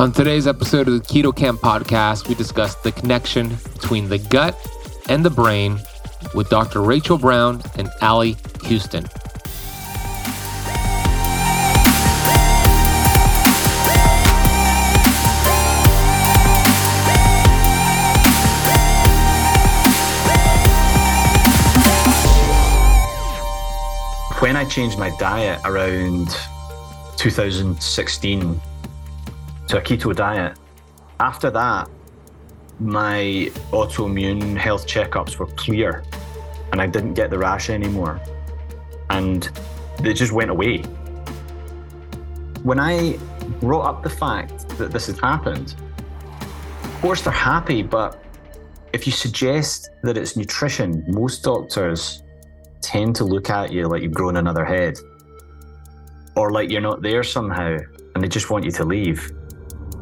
On today's episode of the Keto Kamp podcast, we discuss the connection between the gut and the brain with Dr. Rachel Brown and Ally Houston. When I changed my diet around 2016 to a keto diet. After that, my autoimmune health checkups were clear and I didn't get the rash anymore. And they just went away. When I brought up the fact that this had happened, of course they're happy, but if you suggest that it's nutrition, most doctors tend to look at you like you've grown another head or like you're not there somehow and they just want you to leave.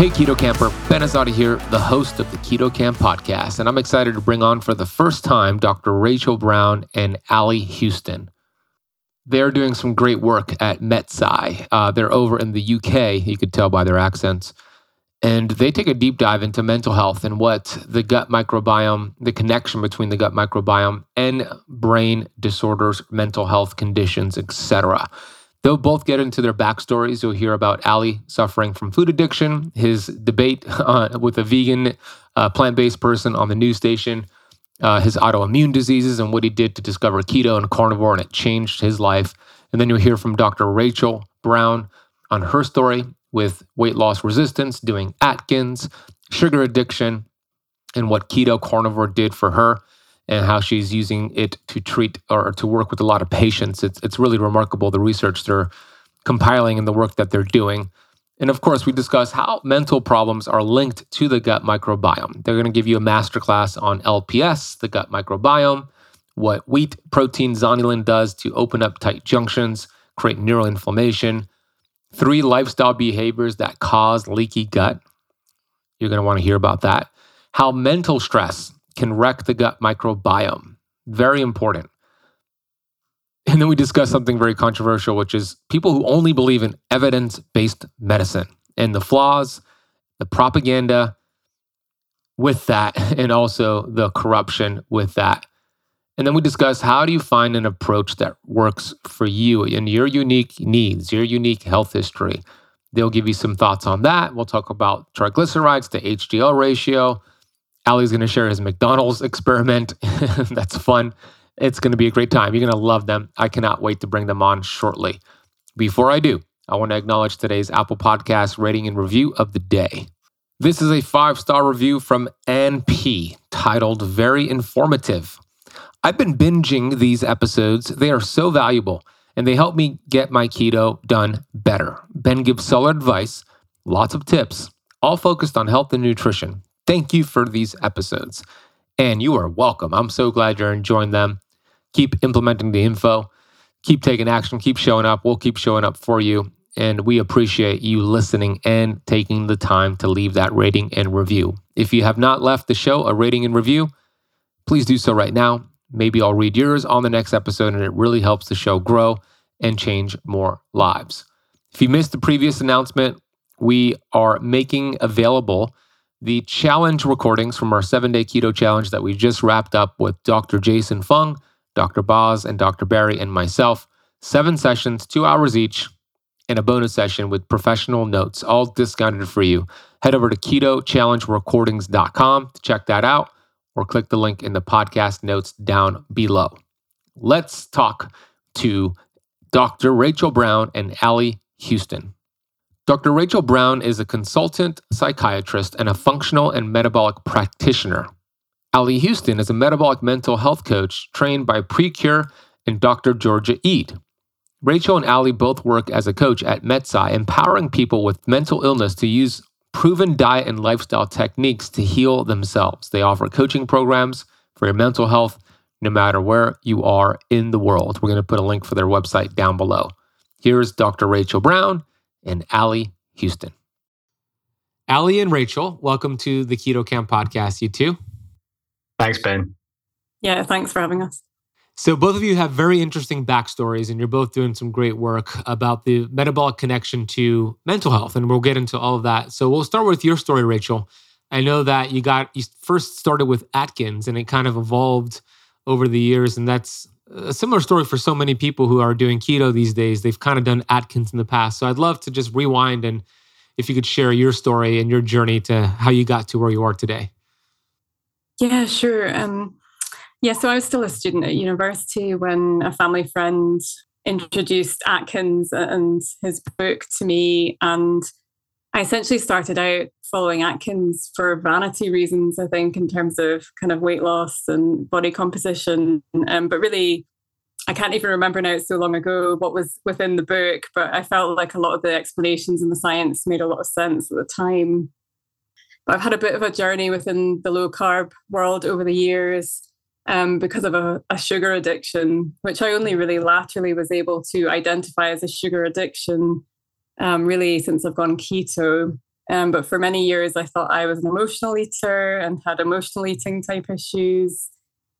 Hey, Keto Camper, Ben Azadi here, the host of the Keto Kamp podcast, and I'm excited to bring on for the first time Dr. Rachel Brown and Ally Houston. They're doing some great work at MetPsy. Uh, they're over in the UK, you could tell by their accents, and they take a deep dive into mental health and what the gut microbiome, the connection between the gut microbiome and brain disorders, mental health conditions, etc. They'll both get into their backstories. You'll hear about Ally suffering from food addiction, his debate uh, with a vegan, uh, plant based person on the news station, uh, his autoimmune diseases, and what he did to discover keto and carnivore, and it changed his life. And then you'll hear from Dr. Rachel Brown on her story with weight loss resistance, doing Atkins, sugar addiction, and what keto carnivore did for her and how she's using it to treat or to work with a lot of patients. It's, it's really remarkable the research they're compiling and the work that they're doing. And of course, we discuss how mental problems are linked to the gut microbiome. They're going to give you a masterclass on LPS, the gut microbiome, what wheat protein zonulin does to open up tight junctions, create neuroinflammation, three lifestyle behaviors that cause leaky gut. You're going to want to hear about that. How mental stress can wreck the gut microbiome. Very important. And then we discuss something very controversial, which is people who only believe in evidence based medicine and the flaws, the propaganda with that, and also the corruption with that. And then we discuss how do you find an approach that works for you and your unique needs, your unique health history. They'll give you some thoughts on that. We'll talk about triglycerides to HDL ratio, Ally's going to share his McDonald's experiment. That's fun. It's going to be a great time. You're going to love them. I cannot wait to bring them on shortly. Before I do, I want to acknowledge today's Apple Podcast rating and review of the day. This is a five star review from Ann P titled Very Informative. I've been binging these episodes. They are so valuable and they help me get my keto done better. Ben gives solid advice, lots of tips, all focused on health and nutrition. Thank you for these episodes. And you are welcome. I'm so glad you're enjoying them. Keep implementing the info, keep taking action, keep showing up. We'll keep showing up for you. And we appreciate you listening and taking the time to leave that rating and review. If you have not left the show a rating and review, please do so right now. Maybe I'll read yours on the next episode, and it really helps the show grow and change more lives. If you missed the previous announcement, we are making available the challenge recordings from our seven day keto challenge that we just wrapped up with Dr. Jason Fung, Dr. Boz, and Dr. Berry, and myself. Seven sessions, two hours each, and a bonus session with professional notes, all discounted for you. Head over to ketochallengerecordings.com to check that out or click the link in the podcast notes down below. Let's talk to Dr. Rachel Brown and Ally Houston. Dr. Rachel Brown is a consultant psychiatrist and a functional and metabolic practitioner. Ally Houston is a metabolic mental health coach trained by PreKure and Dr. Georgia Ede. Rachel and Ally both work as a coach at MetPsy, empowering people with mental illness to use proven diet and lifestyle techniques to heal themselves. They offer coaching programs for your mental health no matter where you are in the world. We're going to put a link for their website down below. Here's Dr. Rachel Brown and Ally Houston. Ally and Rachel, welcome to the Keto Kamp podcast, you two. Thanks, Ben. Yeah, thanks for having us. So, both of you have very interesting backstories, and you're both doing some great work about the metabolic connection to mental health. And we'll get into all of that. So, we'll start with your story, Rachel. I know that you got, you first started with Atkins and it kind of evolved over the years. And that's a similar story for so many people who are doing keto these days. They've kind of done Atkins in the past. So, I'd love to just rewind and if you could share your story and your journey to how you got to where you are today. Yeah, sure. Um, yeah, so I was still a student at university when a family friend introduced Atkins and his book to me. And I essentially started out following Atkins for vanity reasons, I think, in terms of kind of weight loss and body composition. Um, but really, I can't even remember now, it's so long ago, what was within the book. But I felt like a lot of the explanations and the science made a lot of sense at the time. But I've had a bit of a journey within the low carb world over the years um, because of a, a, sugar addiction, which I only really laterally was able to identify as a sugar addiction, um, really since I've gone keto. Um, but for many years, I thought I was an emotional eater and had emotional eating type issues.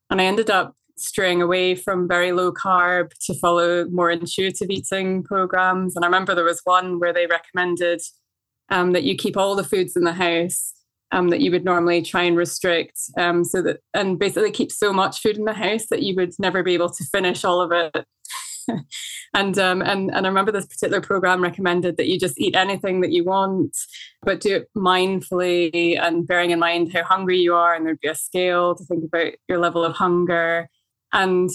And I ended up straying away from very low carb to follow more intuitive eating programs. And I remember there was one where they recommended um, that you keep all the foods in the house um, that you would normally try and restrict um, so that and basically keep so much food in the house that you would never be able to finish all of it and um, and and I remember this particular program recommended that you just eat anything that you want, but do it mindfully and bearing in mind how hungry you are, and there'd be a scale to think about your level of hunger. And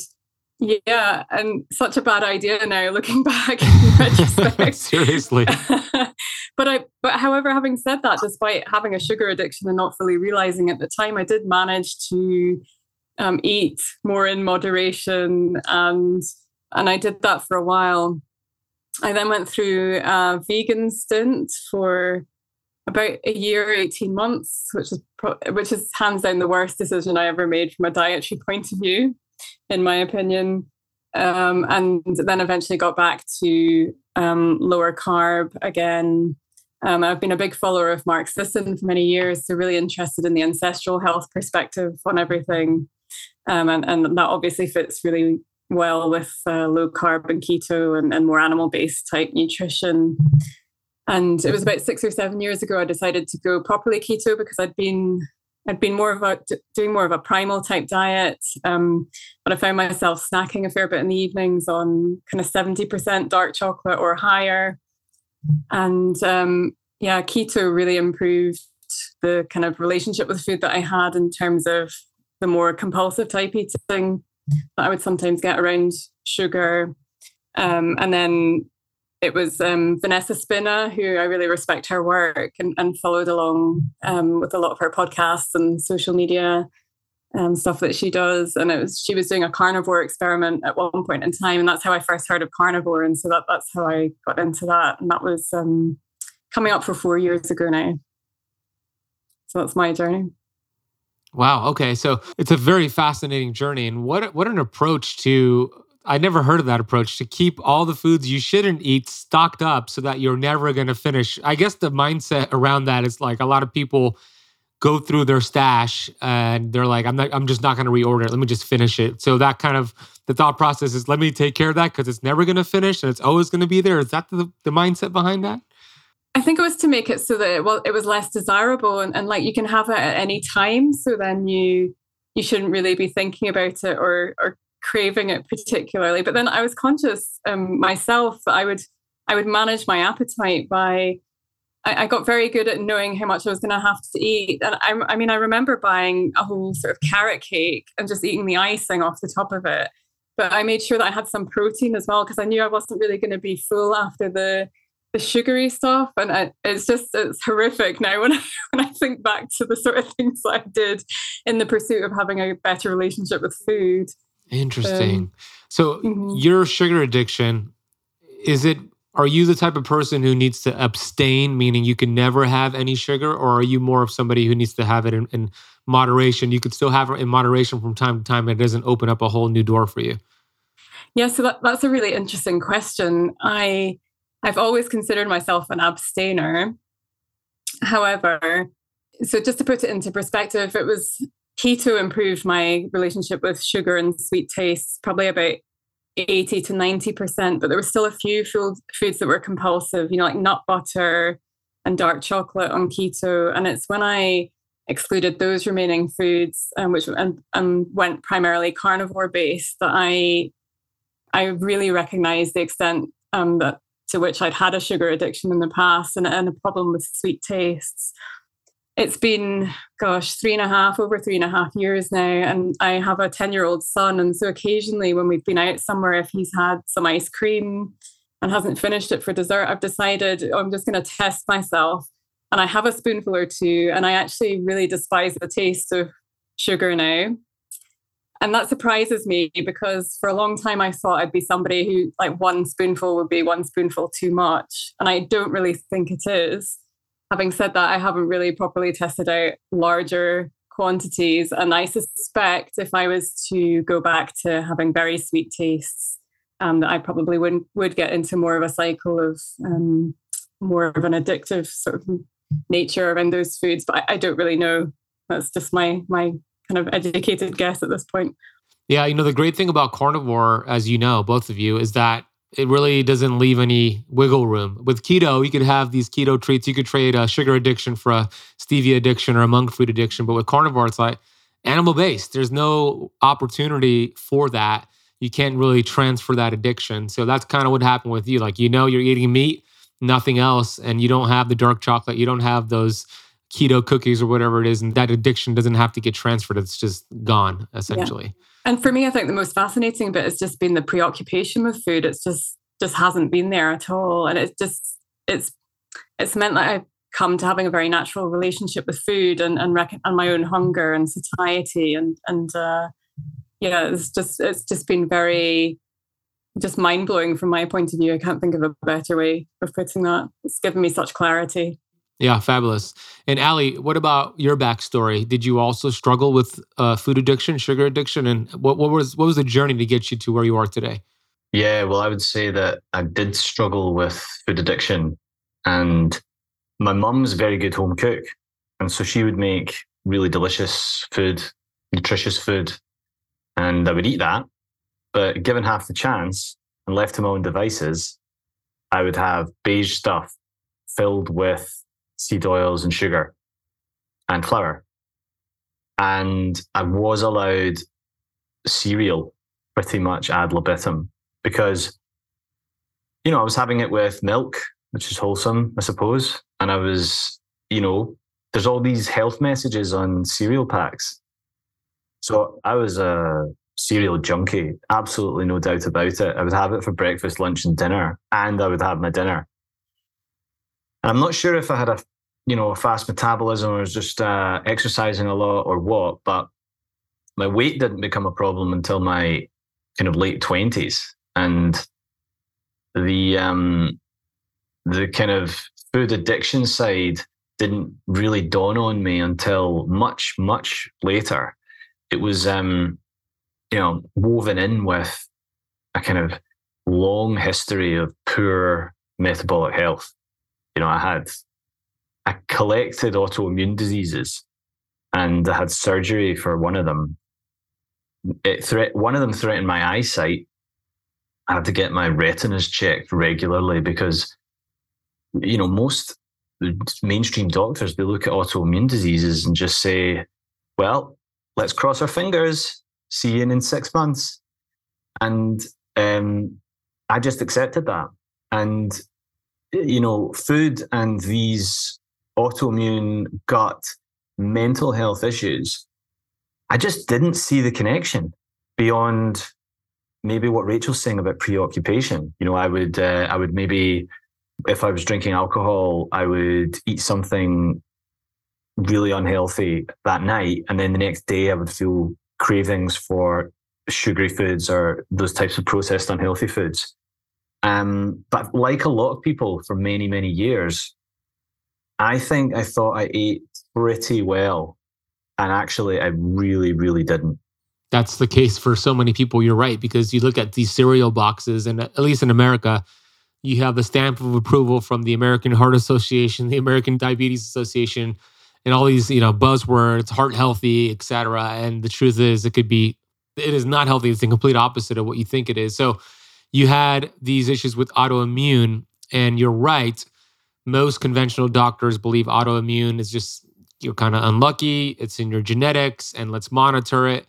yeah, and such a bad idea now looking back in retrospect. Seriously. but I but however, having said that, despite having a sugar addiction and not fully realizing at the time, I did manage to um, eat more in moderation and and I did that for a while. I then went through a vegan stint for about a year, 18 months, which is pro- which is hands down the worst decision I ever made from a dietary point of view in my opinion. Um, and then eventually got back to um, lower carb again. Um, I've been a big follower of Mark Sisson for many years, so really interested in the ancestral health perspective on everything. Um, and, and that obviously fits really well with uh, low carb and keto and, and more animal based type nutrition. And it was about six or seven years ago I decided to go properly keto because I'd been I'd been more of a doing more of a primal type diet, um, but I found myself snacking a fair bit in the evenings on kind of seventy percent dark chocolate or higher, and um, yeah, keto really improved the kind of relationship with food that I had in terms of the more compulsive type eating that I would sometimes get around sugar, um, and then it was um, Vanessa Spina, who I really respect her work and, and followed along um, with a lot of her podcasts and social media um, stuff that she does. And it was she was doing a carnivore experiment at one point in time, and that's how I first heard of carnivore. And so that that's how I got into that. And that was um, coming up for four years ago now. So that's my journey. Wow. Okay. So it's a very fascinating journey, and what what an approach to I never heard of that approach to keep all the foods you shouldn't eat stocked up so that you're never going to finish. I guess the mindset around that is like a lot of people go through their stash and they're like, I'm not, I'm just not going to reorder it. Let me just finish it. So that kind of the thought process is let me take care of that because it's never going to finish and it's always going to be there. Is that the, the mindset behind that? I think it was to make it so that it, well, it was less desirable and, and like you can have it at any time. So then you you shouldn't really be thinking about it or or craving it particularly. But then I was conscious um, myself that I would I would manage my appetite by I, got very good at knowing how much I was going to have to eat. And I, I mean, I remember buying a whole sort of carrot cake and just eating the icing off the top of it but I made sure that I had some protein as well because I knew I wasn't really going to be full after the the sugary stuff. And I, it's just it's horrific now when I, when I think back to the sort of things I did in the pursuit of having a better relationship with food. Interesting. Um, so mm-hmm. your sugar addiction is it are you the type of person who needs to abstain meaning you can never have any sugar or are you more of somebody who needs to have it in, in moderation you could still have it in moderation from time to time and it doesn't open up a whole new door for you yeah so that, that's a really interesting question i i've always considered myself an abstainer however so just to put it into perspective it was keto improved my relationship with sugar and sweet tastes probably about 80 to 90%, but there were still a few food, foods that were compulsive, you know, like nut butter and dark chocolate on keto. And it's when I excluded those remaining foods, um, which and, and went primarily carnivore based, that I I really recognized the extent um, that to which I'd had a sugar addiction in the past and, and a problem with sweet tastes. It's been gosh three and a half over three and a half years now and i have a 10 year old son and so occasionally when we've been out somewhere if he's had some ice cream and hasn't finished it for dessert i've decided oh, i'm just going to test myself. And i have a spoonful or two and i actually really despise the taste of sugar now and that surprises me because for a long time I thought I'd be somebody who like one spoonful would be one spoonful too much. And I don't really think it is having said that, I haven't really properly tested out larger quantities. And I suspect if I was to go back to having very sweet tastes, um, that I probably would would get into more of a cycle of um, more of an addictive sort of nature around those foods. But I, I don't really know. That's just my my kind of educated guess at this point. Yeah, you know the great thing about carnivore, as you know, both of you, is that it really doesn't leave any wiggle room. With keto, you could have these keto treats. You could trade a sugar addiction for a stevia addiction or a monk fruit addiction. But with carnivore, it's like animal based. There's no opportunity for that. You can't really transfer that addiction. So that's kind of what happened with you. Like, you know, you're eating meat, nothing else, and you don't have the dark chocolate. You don't have those keto cookies or whatever it is. And that addiction doesn't have to get transferred. It's just gone, essentially. Yeah. And for me, I think the most fascinating bit has just been the preoccupation with food. It's just just hasn't been there at all, and it's just it's it's meant that I've come to having a very natural relationship with food and and, rec- and my own hunger and satiety and and uh, yeah, it's just it's just been very just mind blowing from my point of view. I can't think of a better way of putting that. It's given me such clarity. Yeah, fabulous. And Ally, what about your backstory? Did you also struggle with uh, food addiction, sugar addiction, and what, what was what was the journey to get you to where you are today? Yeah, well, I would say that I did struggle with food addiction, and my mum's very good home cook, and so she would make really delicious food, nutritious food, and I would eat that. But given half the chance and left to my own devices, I would have beige stuff filled with seed oils and sugar and flour. And I was allowed cereal pretty much ad libitum because, you know, I was having it with milk, which is wholesome, I suppose. And I was, you know, there's all these health messages on cereal packs. So I was a cereal junkie, absolutely no doubt about it. I would have it for breakfast, lunch, and dinner, and I would have my dinner. I'm not sure if I had a you know a fast metabolism or was just uh, exercising a lot or what, but my weight didn't become a problem until my kind of late twenties, and the um, the kind of food addiction side didn't really dawn on me until much much later. It was um, you know woven in with a kind of long history of poor metabolic health you know, I had I collected autoimmune diseases and I had surgery for one of them. It threat one of them threatened my eyesight. I had to get my retinas checked regularly because, you know, most mainstream doctors they look at autoimmune diseases and just say, "Well, let's cross our fingers. See you in six months." And um, I just accepted that. And you know, food and these autoimmune gut mental health issues, I just didn't see the connection beyond maybe what Rachel's saying about preoccupation. You know, I would uh, I would maybe if I was drinking alcohol, I would eat something really unhealthy that night, and then the next day I would feel cravings for sugary foods or those types of processed unhealthy foods. Um, but like a lot of people for many many years, I think I thought I ate pretty well, and actually I really really didn't that's the case for so many people. You're right because you look at these cereal boxes, and at least in America, you have the stamp of approval from the American Heart Association, the American Diabetes Association, and all these you know buzzwords, heart healthy, etc. And the truth is, it could be it is not healthy. It's the complete opposite of what you think it is. So you had these issues with autoimmune, and you're right. Most conventional doctors believe autoimmune is just you're kind of unlucky. It's in your genetics, and let's monitor it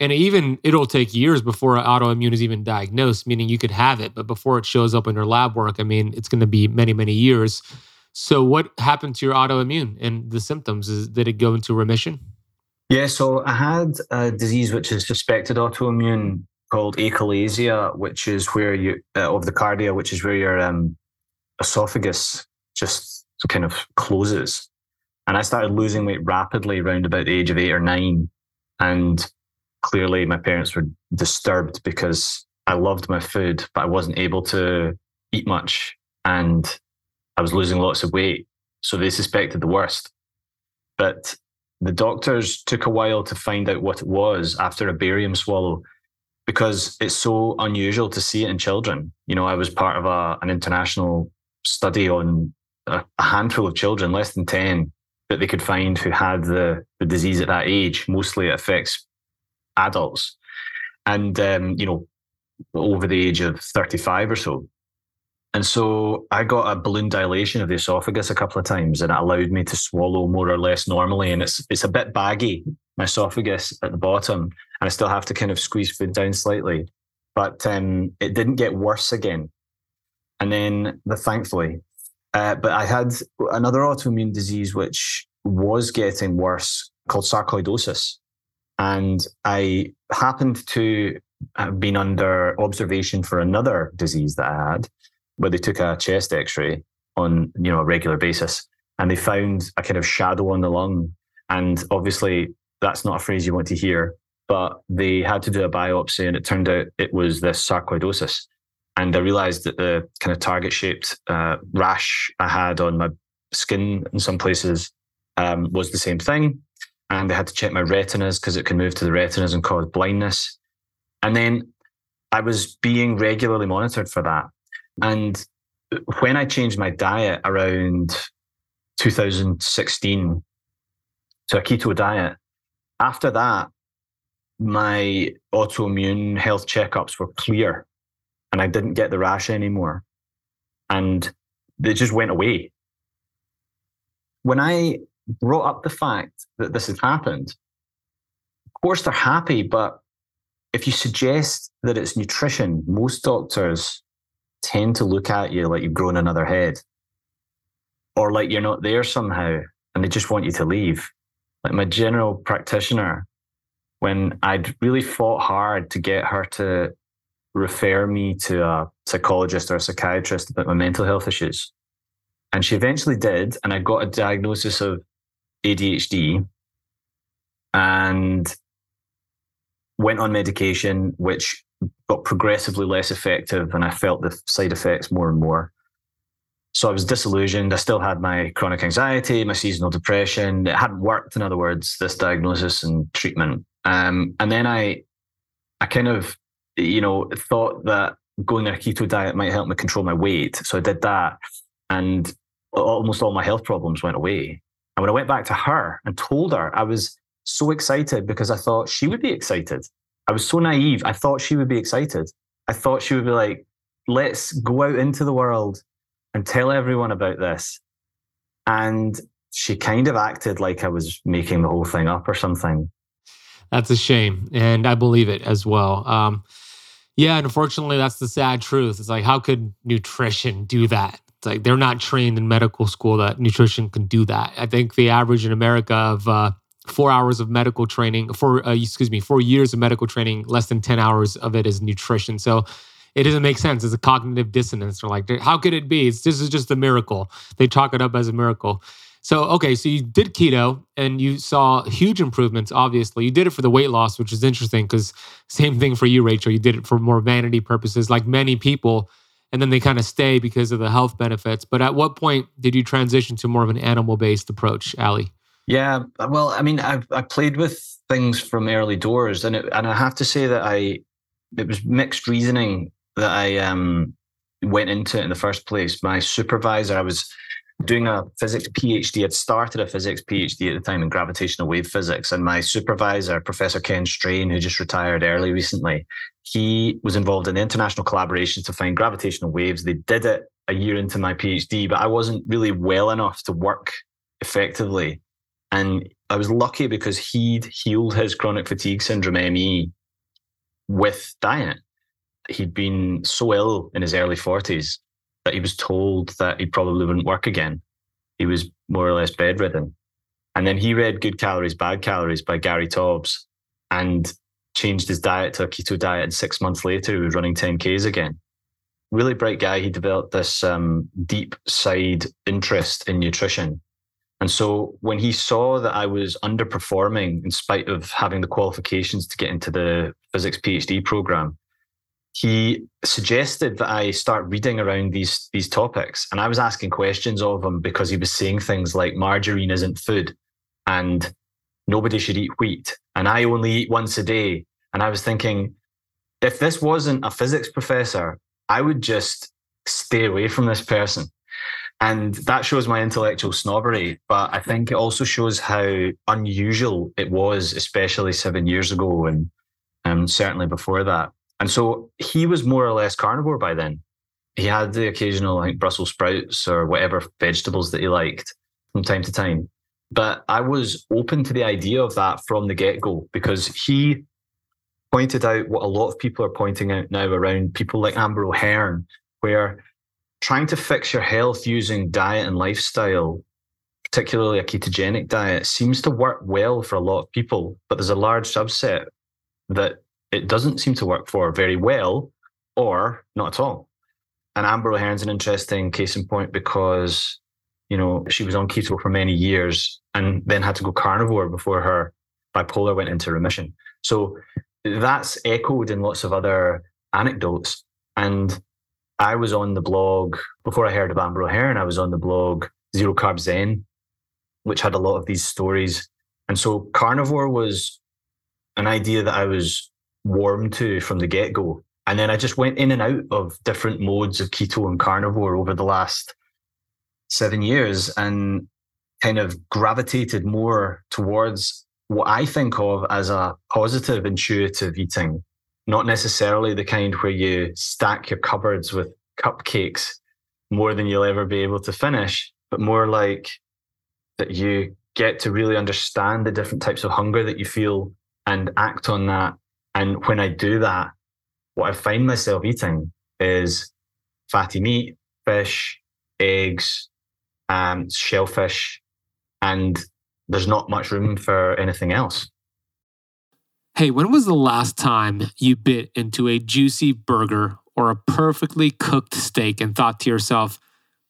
and even it'll take years before autoimmune is even diagnosed meaning you could have it but before it shows up in your lab work i mean it's going to be many many years so what happened to your autoimmune and the symptoms is, did it go into remission yeah so i had a disease which is suspected autoimmune called achalasia which is where you uh, of the cardia which is where your um, esophagus just kind of closes and i started losing weight rapidly around about the age of eight or nine and clearly my parents were disturbed because I loved my food, but I wasn't able to eat much and I was losing lots of weight. So they suspected the worst. But the doctors took a while to find out what it was after a barium swallow because it's so unusual to see it in children. You know, I was part of a, an international study on a, a handful of children, less than 10, that they could find who had the, the disease at that age. Mostly it affects adults, and um, you know, over the age of thirty-five or so. And so I got a balloon dilation of the esophagus a couple of times, and it allowed me to swallow more or less normally. And it's it's a bit baggy, my esophagus at the bottom, and I still have to kind of squeeze food down slightly. But um, it didn't get worse again. And then, the, thankfully, uh, but I had another autoimmune disease which was getting worse called sarcoidosis. And I happened to have been under observation for another disease that I had, where they took a chest X-ray on you know a regular basis, and they found a kind of shadow on the lung. And obviously, that's not a phrase you want to hear, but they had to do a biopsy, and it turned out it was this sarcoidosis. And I realized that the kind of target-shaped uh, rash I had on my skin in some places um, was the same thing and they had to check my retinas because it can move to the retinas and cause blindness. And then I was being regularly monitored for that. And when I changed my diet around 2016 to a keto diet, after that, my autoimmune health checkups were clear and I didn't get the rash anymore. And they just went away. When I brought up the fact that this had happened, of course they're happy, but if you suggest that it's nutrition, most doctors tend to look at you like you've grown another head or like you're not there somehow and they just want you to leave. Like my general practitioner, when I'd really fought hard to get her to refer me to a psychologist or a psychiatrist about my mental health issues. And she eventually did. And I got a diagnosis of ADHD and went on medication, which got progressively less effective. And I felt the side effects more and more. So I was disillusioned. I still had my chronic anxiety, my seasonal depression. It hadn't worked, in other words, this diagnosis and treatment. Um, and then I, I kind of, you know, thought that going on a keto diet might help me control my weight. So I did that, and almost all my health problems went away. And when I went back to her and told her, I was so excited because I thought she would be excited. I was so naive. I thought she would be excited. I thought she would be like, let's go out into the world and tell everyone about this. And she kind of acted like I was making the whole thing up or something. That's a shame. And I believe it as well. Um, yeah, unfortunately, that's the sad truth. It's like, how could nutrition do that? It's like they're not trained in medical school that nutrition can do that. I think the average in America of uh, four hours of medical training, four, uh, excuse me, four years of medical training, less than 10 hours of it is nutrition. So it doesn't make sense. It's a cognitive dissonance. They're like, how could it be? It's, this is just a miracle. They chalk it up as a miracle. So, okay, so you did keto and you saw huge improvements, obviously. You did it for the weight loss, which is interesting because same thing for you, Rachel. You did it for more vanity purposes, like many people, and then they kind of stay because of the health benefits. But at what point did you transition to more of an animal based approach, Ally? Yeah, well, I mean, I I played with things from early doors, and it, and I have to say that I it was mixed reasoning that I um went into it in the first place. My supervisor, I was doing a physics PhD. I'd started a physics PhD at the time in gravitational wave physics. And my supervisor, Professor Ken Strain, who just retired early recently, he was involved in international collaborations to find gravitational waves. They did it a year into my PhD, but I wasn't really well enough to work effectively. And I was lucky because he'd healed his chronic fatigue syndrome ME with diet. He'd been so ill in his early 40s that he was told that he probably wouldn't work again. He was more or less bedridden. And then he read Good Calories, Bad Calories by Gary Taubes and changed his diet to a keto diet. And six months later, he was running 10Ks again. Really bright guy. He developed this um, deep side interest in nutrition. And so when he saw that I was underperforming in spite of having the qualifications to get into the physics PhD program, he suggested that I start reading around these these topics, and I was asking questions of him because he was saying things like margarine isn't food, and nobody should eat wheat, and I only eat once a day. And I was thinking, if this wasn't a physics professor, I would just stay away from this person. And that shows my intellectual snobbery, but I think it also shows how unusual it was, especially seven years ago and um, certainly before that. And so he was more or less carnivore by then. He had the occasional like Brussels sprouts or whatever vegetables that he liked from time to time. But I was open to the idea of that from the get go because he pointed out what a lot of people are pointing out now around people like Amber O'Hearn, where trying to fix your health using diet and lifestyle, particularly a ketogenic diet, seems to work well for a lot of people. But there's a large subset that it doesn't seem to work for very well or not at all. And Amber O'Hearn's an interesting case in point because, you know, she was on keto for many years and then had to go carnivore before her bipolar went into remission. So that's echoed in lots of other anecdotes. And I was on the blog before I heard of Amber O'Hearn, I was on the blog Zero Carb Zen, which had a lot of these stories. And so carnivore was an idea that I was warm to from the get go. And then I just went in and out of different modes of keto and carnivore over the last seven years and kind of gravitated more towards what I think of as a positive intuitive eating, not necessarily the kind where you stack your cupboards with cupcakes more than you'll ever be able to finish, but more like that you get to really understand the different types of hunger that you feel and act on that and when I do that, what I find myself eating is fatty meat, fish, eggs, um, shellfish, and there's not much room for anything else. Hey, when was the last time you bit into a juicy burger or a perfectly cooked steak and thought to yourself,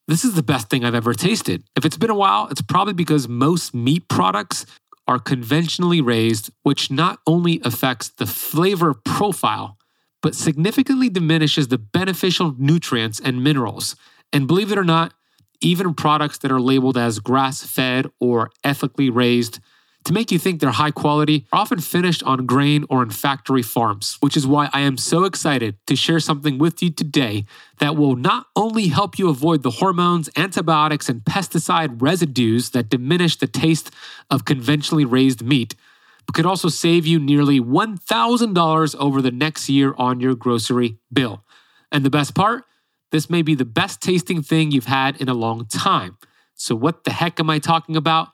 this is the best thing I've ever tasted? If it's been a while, it's probably because most meat products are conventionally raised, which not only affects the flavor profile, but significantly diminishes the beneficial nutrients and minerals. And believe it or not, even products that are labeled as grass fed or ethically raised to make you think they're high quality are often finished on grain or in factory farms, which is why I am so excited to share something with you today that will not only help you avoid the hormones, antibiotics, and pesticide residues that diminish the taste of conventionally raised meat, but could also save you nearly $1,000 over the next year on your grocery bill. And the best part, this may be the best tasting thing you've had in a long time. So, what the heck am I talking about?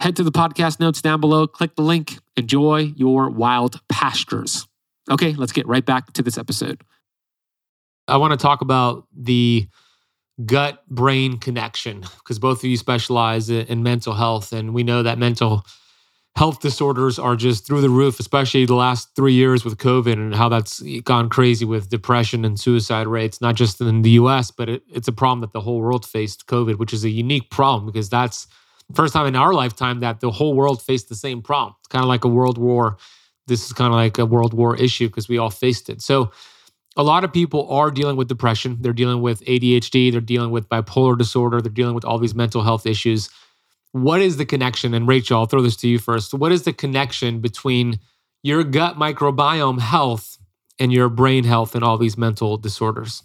Head to the podcast notes down below, click the link, enjoy your wild pastures. Okay, let's get right back to this episode. I want to talk about the gut brain connection because both of you specialize in mental health, and we know that mental health disorders are just through the roof, especially the last three years with COVID and how that's gone crazy with depression and suicide rates, not just in the US, but it, it's a problem that the whole world faced COVID, which is a unique problem because that's first time in our lifetime that the whole world faced the same problem. It's kind of like a world war. This is kind of like a world war issue because we all faced it. So, a lot of people are dealing with depression. They're dealing with ADHD. They're dealing with bipolar disorder. They're dealing with all these mental health issues. What is the connection? And Rachel, I'll throw this to you first. What is the connection between your gut microbiome health and your brain health and all these mental disorders?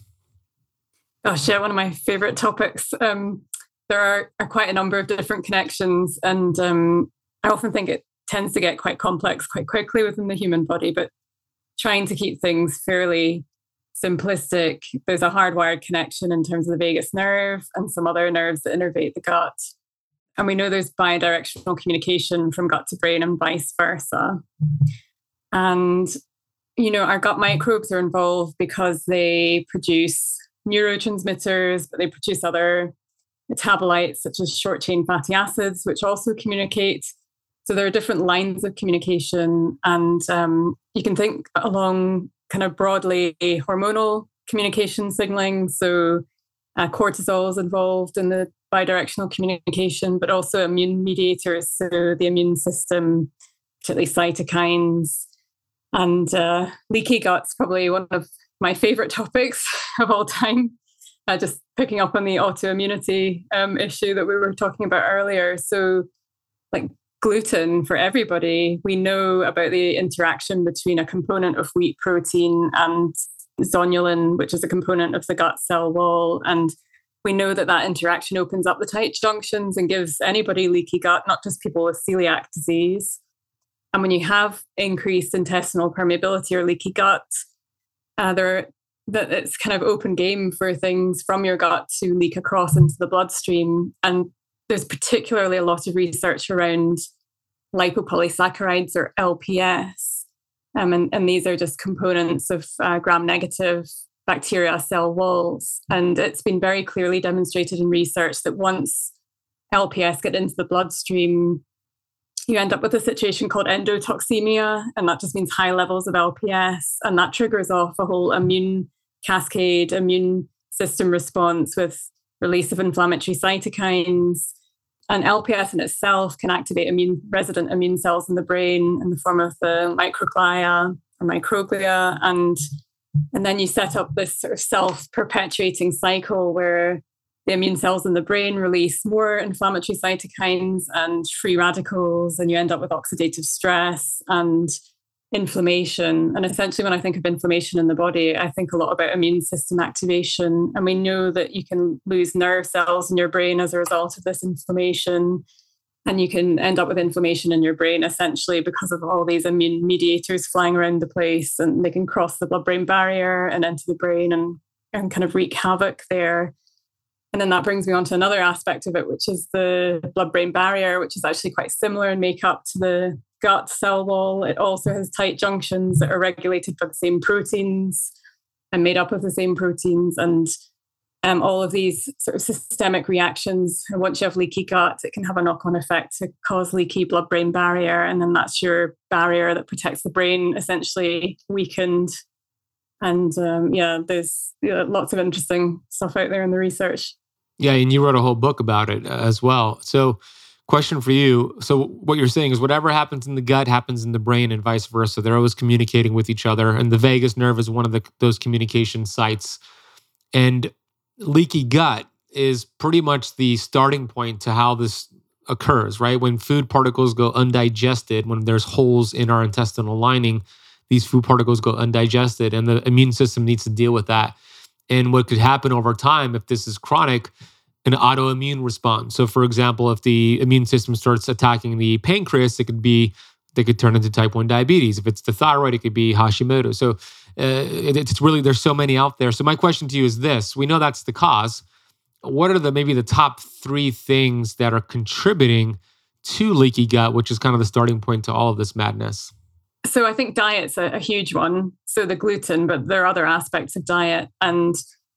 Gosh, yeah, one of my favorite topics. Um, there are, are quite a number of different connections, and um, I often think it tends to get quite complex quite quickly within the human body. But trying to keep things fairly simplistic, there's a hardwired connection in terms of the vagus nerve and some other nerves that innervate the gut. And we know there's bidirectional communication from gut to brain and vice versa. And, you know, our gut microbes are involved because they produce neurotransmitters, but they produce other metabolites such as short chain fatty acids, which also communicate. So there are different lines of communication, and um, you can think along kind of broadly hormonal communication signaling. So uh, cortisol is involved in the bidirectional communication, but also immune mediators. So the immune system, particularly cytokines, and uh, leaky gut's probably one of my favorite topics of all time uh, just picking up on the autoimmunity um, issue that we were talking about earlier. So, like gluten for everybody, we know about the interaction between a component of wheat protein and zonulin, which is a component of the gut cell wall. And we know that that interaction opens up the tight junctions and gives anybody leaky gut, not just people with celiac disease. And when you have increased intestinal permeability or leaky gut, uh, there that it's kind of open game for things from your gut to leak across into the bloodstream. And there's particularly a lot of research around lipopolysaccharides or LPS. Um, and, and these are just components of uh, gram negative bacteria cell walls. And it's been very clearly demonstrated in research that once LPS get into the bloodstream, you end up with a situation called endotoxemia, and that just means high levels of LPS, and that triggers off a whole immune cascade immune system response with release of inflammatory cytokines. And LPS in itself can activate immune resident immune cells in the brain in the form of the microglia or microglia. And, and then you set up this sort of self-perpetuating cycle where the immune cells in the brain release more inflammatory cytokines and free radicals, and you end up with oxidative stress and inflammation. And essentially, when I think of inflammation in the body, I think a lot about immune system activation. And we know that you can lose nerve cells in your brain as a result of this inflammation. And you can end up with inflammation in your brain essentially because of all these immune mediators flying around the place and they can cross the blood brain barrier and enter the brain and, and kind of wreak havoc there. And then that brings me on to another aspect of it, which is the blood brain barrier, which is actually quite similar in makeup to the gut cell wall. It also has tight junctions that are regulated by the same proteins and made up of the same proteins. And um, all of these sort of systemic reactions, and once you have leaky gut, it can have a knock on effect to cause leaky blood brain barrier. And then that's your barrier that protects the brain essentially weakened. And um, yeah, there's lots of interesting stuff out there in the research. Yeah, and you wrote a whole book about it uh, as well. So, question for you. So, what you're saying is whatever happens in the gut happens in the brain and vice versa. They're always communicating with each other. And the vagus nerve is one of the, those communication sites. And leaky gut is pretty much the starting point to how this occurs, right? When food particles go undigested, when there's holes in our intestinal lining, these food particles go undigested, and the immune system needs to deal with that. And what could happen over time if this is chronic, an autoimmune response. So, for example, if the immune system starts attacking the pancreas, it could be they could turn into type 1 diabetes. If it's the thyroid, it could be Hashimoto. So, uh, it's really, there's so many out there. So, my question to you is this we know that's the cause. What are the maybe the top three things that are contributing to leaky gut, which is kind of the starting point to all of this madness? So I think diet's a, a huge one. So the gluten, but there are other aspects of diet. And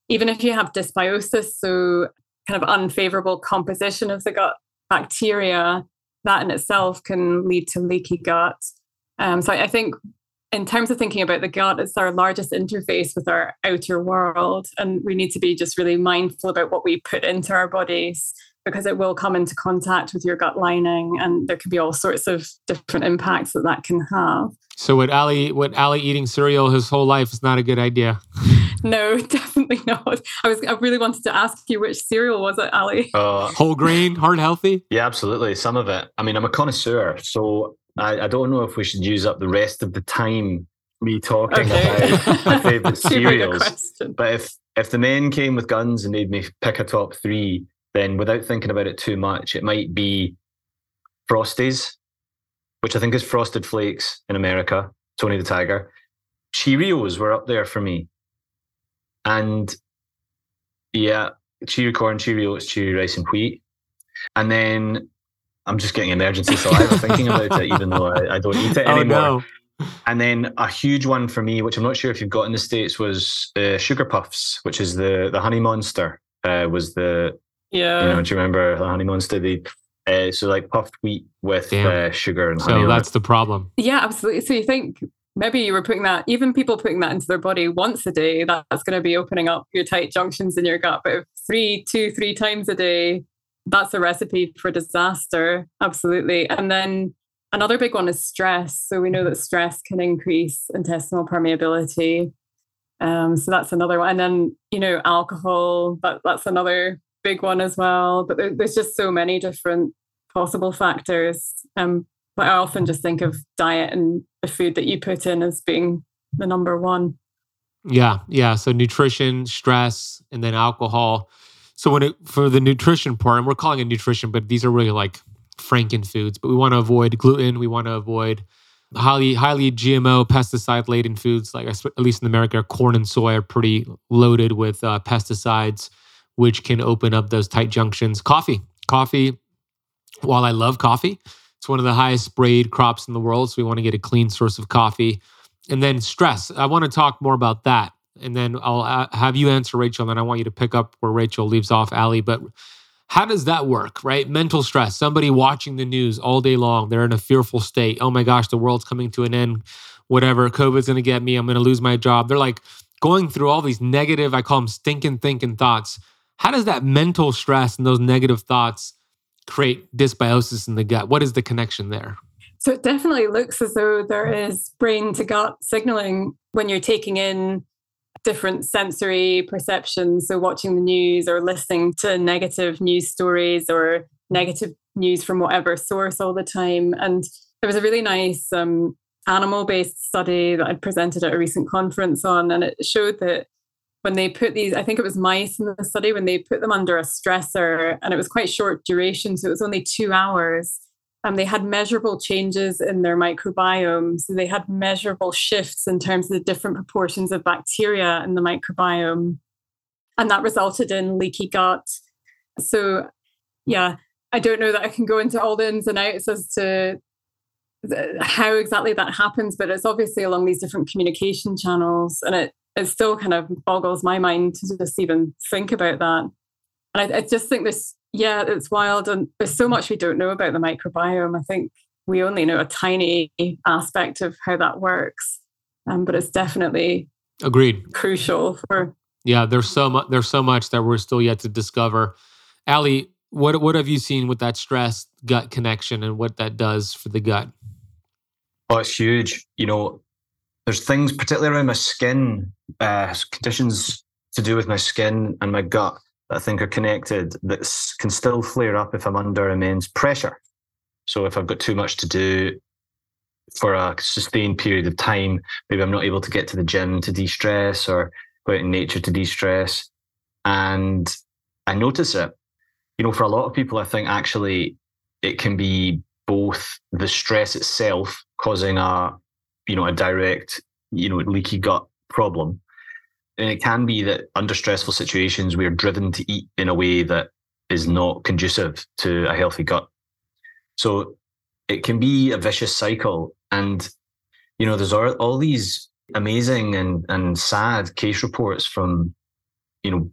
even if you have dysbiosis, so kind of unfavorable composition of the gut bacteria, that in itself can lead to leaky gut. Um, so I, think in terms of thinking about the gut, it's our largest interface with our outer world. And we need to be just really mindful about what we put into our bodies because it will come into contact with your gut lining and there can be all sorts of different impacts that that can have. So what Ally what Ally eating cereal his whole life is not a good idea. no, definitely not. I was I really wanted to ask you which cereal was it, Ally? Uh, whole grain, heart healthy? Yeah, absolutely. Some of it. I mean, I'm a connoisseur, so I, I don't know if we should use up the rest of the time me talking okay. about my favorite cereals. But if if the men came with guns and made me pick a top three, then without thinking about it too much, it might be Frosties, which I think is Frosted Flakes in America, Tony the Tiger. Cheerios were up there for me. And yeah, Cheerio corn, Cheerio oats, Cheerio rice and wheat. And then I'm just getting emergency saliva thinking about it, even though I, I don't eat it anymore. Oh, no. And then a huge one for me, which I'm not sure if you've got in the states, was uh, Sugar Puffs, which is the the Honey Monster. Uh, was the yeah. You know, do you remember the honey monster? The uh, so like puffed wheat with uh, sugar and honey. So that's the problem. Yeah, absolutely. So you think maybe you were putting that, even people putting that into their body once a day, that's going to be opening up your tight junctions in your gut. But three, two, three times a day, that's a recipe for disaster. Absolutely. And then another big one is stress. So we know that stress can increase intestinal permeability. Um, so that's another one. And then, you know, alcohol, that, that's another big one as well. But there, there's just so many different possible factors. Um, but I often just think of diet and the food that you put in as being the number one. Yeah, yeah. So nutrition, stress, and then alcohol. So when it for the nutrition part, and we're calling it nutrition, but these are really like Franken foods. But we want to avoid gluten. We want to avoid highly highly GMO pesticide laden foods, like at least in America, corn and soy are pretty loaded with uh, pesticides which can open up those tight junctions. Coffee. Coffee, while I love coffee, it's one of the highest sprayed crops in the world. So we want to get a clean source of coffee. And then stress. I want to talk more about that. And then I'll uh, have you answer Rachel. And then I want you to pick up where Rachel leaves off, Ally. But how does that work, right? Mental stress. Somebody watching the news all day long, they're in a fearful state. Oh my gosh, the world's coming to an end. Whatever, COVID's going to get me. I'm going to lose my job. They're like going through all these negative, I call them stinking thinking thoughts. How does that mental stress and those negative thoughts create dysbiosis in the gut? What is the connection there? So it definitely looks as though there is brain to gut signaling when you're taking in different sensory perceptions. So watching the news or listening to negative news stories or negative news from whatever source all the time. And there was a really nice um, animal based study that I'd presented at a recent conference on, and it showed that when they put these, I think it was mice in the study, when they put them under a stressor, and it was quite short duration, so it was only two hours. Um, they had measurable changes in their microbiome. So they had measurable shifts in terms of the different proportions of bacteria in the microbiome. And that resulted in leaky gut. So, yeah, I don't know that I can go into all the ins and outs as to how exactly that happens, but it's obviously along these different communication channels. And it, it still kind of boggles my mind to just even think about that. And I, I just think this, yeah, it's wild. And there's so much we don't know about the microbiome. I think we only know a tiny aspect of how that works. Um, but it's definitely agreed crucial for yeah there's so much there's so much that we're still yet to discover ally what what have you seen with that stress gut connection and what that does for the gut Oh, it's huge. You know, there's things, particularly around my skin, uh, conditions to do with my skin and my gut that I think are connected that can still flare up if I'm under immense pressure. So if I've got too much to do for a sustained period of time, maybe I'm not able to get to the gym to de-stress or go out in nature to de-stress. And I notice it. You know, for a lot of people, I think actually it can be both the stress itself causing a you know a direct you know leaky gut problem and it can be that under stressful situations we're driven to eat in a way that is not conducive to a healthy gut. So it can be a vicious cycle and you know there's all, all these amazing and and sad case reports from you know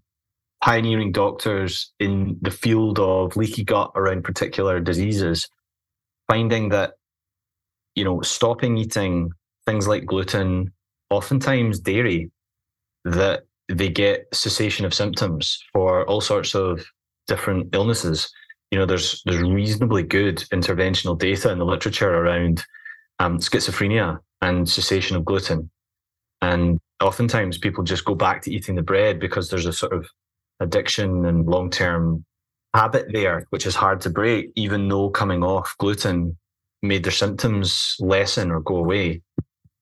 pioneering doctors in the field of leaky gut around particular diseases finding that you know stopping eating things like gluten oftentimes dairy that they get cessation of symptoms for all sorts of different illnesses. You know there's there's reasonably good interventional data in the literature around um, schizophrenia and cessation of gluten. And oftentimes people just go back to eating the bread because there's a sort of addiction and long-term habit there, which is hard to break, even though coming off gluten made their symptoms lessen or go away.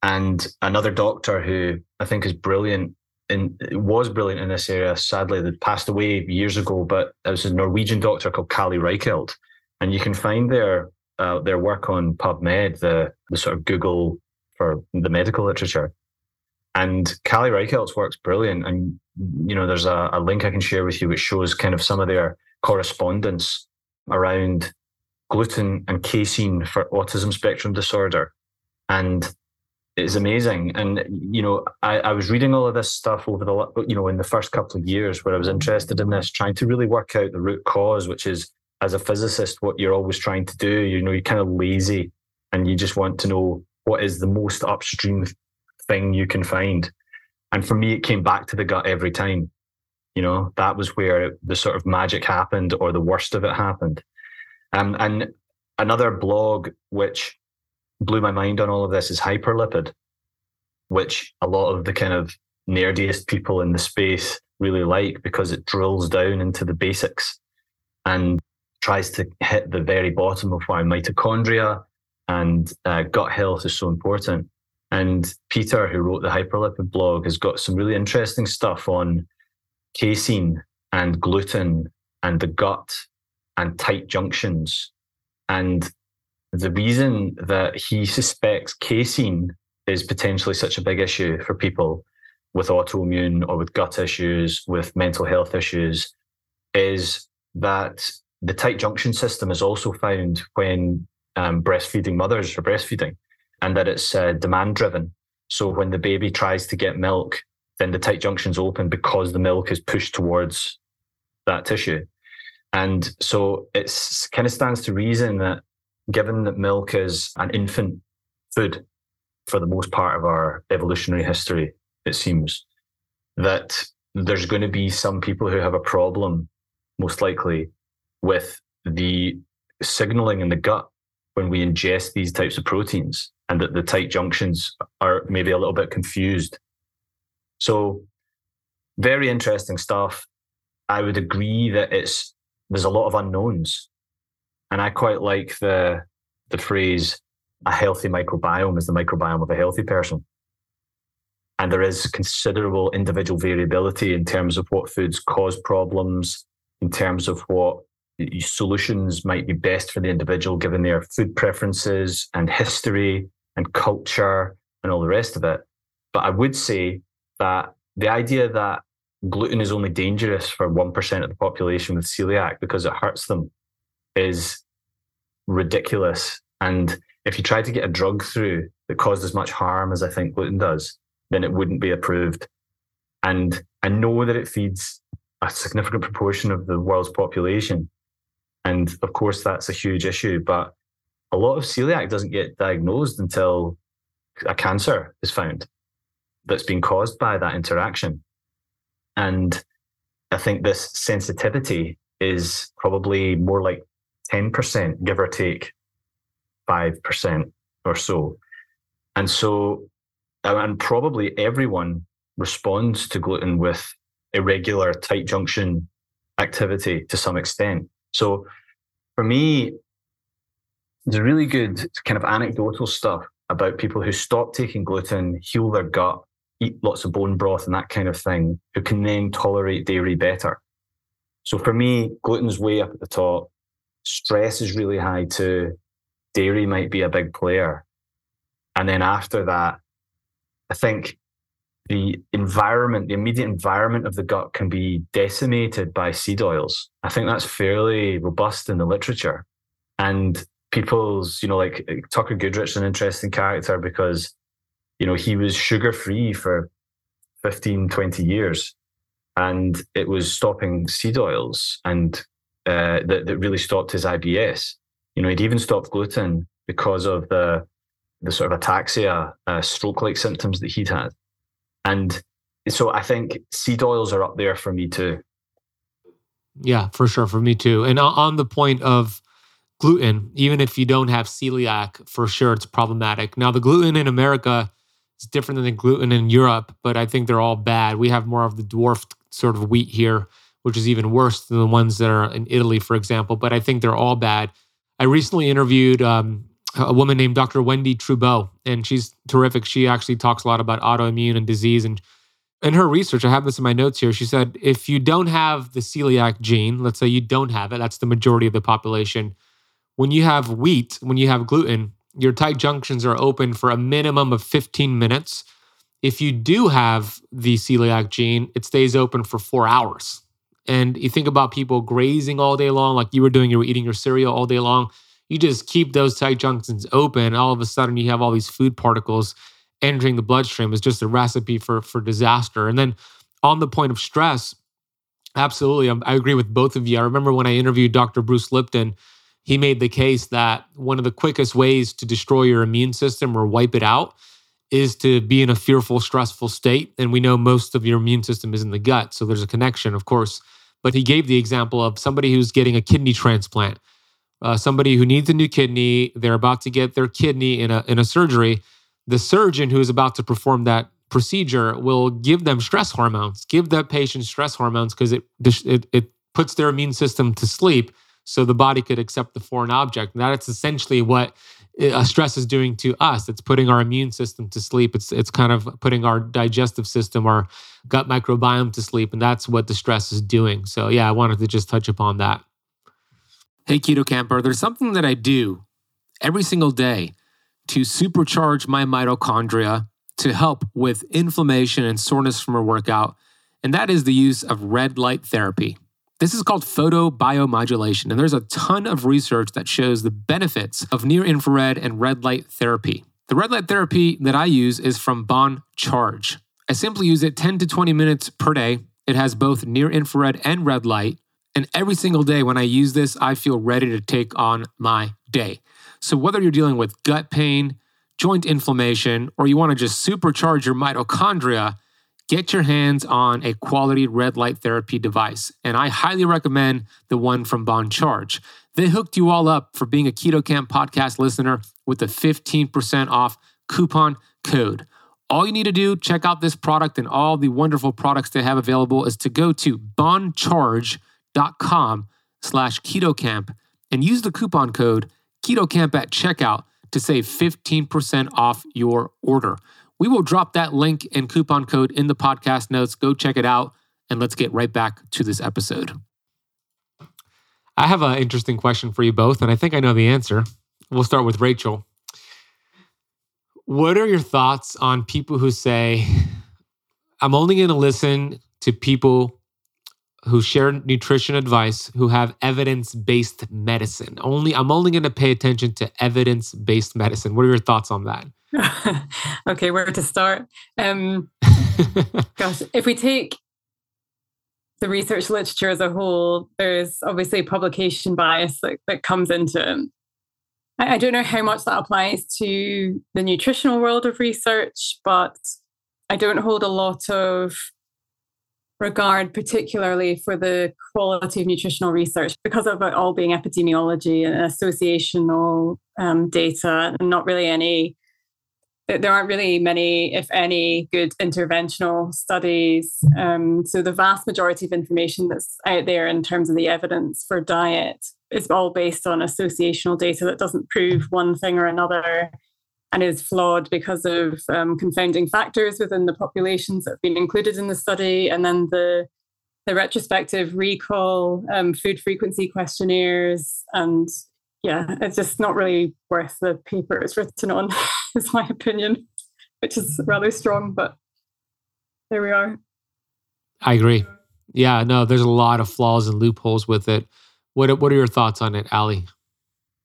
And another doctor who I think is brilliant and was brilliant in this area, sadly, that passed away years ago, but it was a Norwegian doctor called Karl Reichelt. And you can find their uh, their work on PubMed, the the sort of Google for the medical literature. And Karl Reichelt's work's brilliant. And you know, there's a, a link I can share with you which shows kind of some of their correspondence around gluten and casein for autism spectrum disorder. And it's amazing. And, you know, I, I, was reading all of this stuff over the, you know, in the first couple of years where I was interested in this, trying to really work out the root cause, which is as a physicist, what you're always trying to do. You know, you're kind of lazy and you just want to know what is the most upstream thing you can find. And for me, it came back to the gut every time. You know, that was where the sort of magic happened or the worst of it happened. Um, and another blog which blew my mind on all of this is Hyperlipid, which a lot of the kind of nerdiest people in the space really like because it drills down into the basics and tries to hit the very bottom of why mitochondria and uh, gut health is so important. And Peter, who wrote the Hyperlipid blog, has got some really interesting stuff on casein and gluten and the gut and tight junctions. And the reason that he suspects casein is potentially such a big issue for people with autoimmune or with gut issues, with mental health issues, is that the tight junction system is also found when um, breastfeeding mothers are breastfeeding, and that it's uh, demand driven. So when the baby tries to get milk, then the tight junctions open because the milk is pushed towards that tissue. And so it kind of stands to reason that given that milk is an infant food for the most part of our evolutionary history, it seems that there's going to be some people who have a problem, most likely, with the signaling in the gut when we ingest these types of proteins, and that the tight junctions are maybe a little bit confused so, very interesting stuff. I would agree that it's there's a lot of unknowns, and I quite like the the phrase a healthy microbiome is the microbiome of a healthy person. And there is considerable individual variability in terms of what foods cause problems, in terms of what solutions might be best for the individual given their food preferences and history and culture and all the rest of it. But I would say that the idea that gluten is only dangerous for 1% of the population with celiac because it hurts them is ridiculous. And if you try to get a drug through that caused as much harm as I think gluten does, then it wouldn't be approved. And I know that it feeds a significant proportion of the world's population. And of course, that's a huge issue. But a lot of celiac doesn't get diagnosed until a cancer is found that's been caused by that interaction. And I think this sensitivity is probably more like 10%, give or take 5% or so. And so, and probably everyone responds to gluten with irregular tight junction activity to some extent. So for me, there's really good kind of anecdotal stuff about people who stop taking gluten, heal their gut, eat lots of bone broth and that kind of thing, who can then tolerate dairy better. So for me, gluten's way up at the top. Stress is really high too. Dairy might be a big player. And then after that, I think the environment, the immediate environment of the gut can be decimated by seed oils. I think that's fairly robust in the literature. And people's, you know, like Tucker Goodrich is an interesting character because, you know, he was sugar free for 15, 20 years. And it was stopping seed oils and uh, that, that really stopped his IBS. You know, he'd even stopped gluten because of the the sort of ataxia, uh, stroke-like symptoms that he'd had. And so I think seed oils are up there for me too. Yeah, for sure. For me too. And on the point of gluten, even if you don't have celiac, for sure it's problematic. Now, the gluten in America is different than the gluten in Europe, but I think they're all bad. We have more of the dwarfed sort of wheat here, which is even worse than the ones that are in Italy, for example. But I think they're all bad. I recently interviewed um, a woman named Dr. Wendy Trubow, and she's terrific. She actually talks a lot about autoimmune and disease. And in her research, I have this in my notes here. She said if you don't have the celiac gene, let's say you don't have it, that's the majority of the population. When you have wheat, when you have gluten, your tight junctions are open for a minimum of 15 minutes. If you do have the celiac gene, it stays open for four hours. And you think about people grazing all day long, like you were doing, you were eating your cereal all day long you just keep those tight junctions open, all of a sudden you have all these food particles entering the bloodstream. It's just a recipe for for disaster. And then on the point of stress, absolutely, I agree with both of you. I remember when I interviewed Dr. Bruce Lipton, he made the case that one of the quickest ways to destroy your immune system or wipe it out is to be in a fearful, stressful state. And we know most of your immune system is in the gut. So there's a connection, of course. But he gave the example of somebody who's getting a kidney transplant uh, somebody who needs a new kidney, they're about to get their kidney in a in a surgery. The surgeon who is about to perform that procedure will give them stress hormones, give that patient stress hormones because it, it it puts their immune system to sleep, so the body could accept the foreign object. And that's essentially what uh, stress is doing to us. It's putting our immune system to sleep. It's it's kind of putting our digestive system, our gut microbiome to sleep, and that's what the stress is doing. So yeah, I wanted to just touch upon that. Hey, Keto Kamper, there's something that I do every single day to supercharge my mitochondria to help with inflammation and soreness from a workout, and that is the use of red light therapy. This is called photobiomodulation, and there's a ton of research that shows the benefits of near infrared and red light therapy. The red light therapy that I use is from Bon Charge. I simply use it 10 to 20 minutes per day. It has both near infrared and red light, and every single day when I use this, I feel ready to take on my day. So, whether you're dealing with gut pain, joint inflammation, or you want to just supercharge your mitochondria, get your hands on a quality red light therapy device. And I highly recommend the one from Bon Charge. They hooked you all up for being a Keto Kamp podcast listener with a 15% off coupon code. All you need to do, check out this product and all the wonderful products they have available, is to go to boncharge.com com slash ketokamp and use the coupon code ketokamp at checkout to save 15% off your order. We will drop that link and coupon code in the podcast notes. Go check it out, and let's get right back to this episode. I have an interesting question for you both, and I think I know the answer. We'll start with Rachel. What are your thoughts on people who say, I'm only going to listen to people who share nutrition advice who have evidence-based medicine. Only I'm only going to pay attention to evidence-based medicine. What are your thoughts on that? okay, where to start? Um, gosh, if we take the research literature as a whole, there's obviously publication bias that, that comes into it. I, I don't know how much that applies to the nutritional world of research, but I don't hold a lot of regard, particularly for the quality of nutritional research, because of it all being epidemiology and associational um, data, and not really any. There aren't really many, if any, good interventional studies. Um, so the vast majority of information that's out there in terms of the evidence for diet is all based on associational data that doesn't prove one thing or another and is flawed because of um, confounding factors within the populations that have been included in the study, and then the the retrospective recall um, food frequency questionnaires, and yeah, it's just not really worth the paper it's written on, is my opinion, which is rather strong, but there we are. I agree. Yeah, no, there's a lot of flaws and loopholes with it. What What are your thoughts on it, Ally?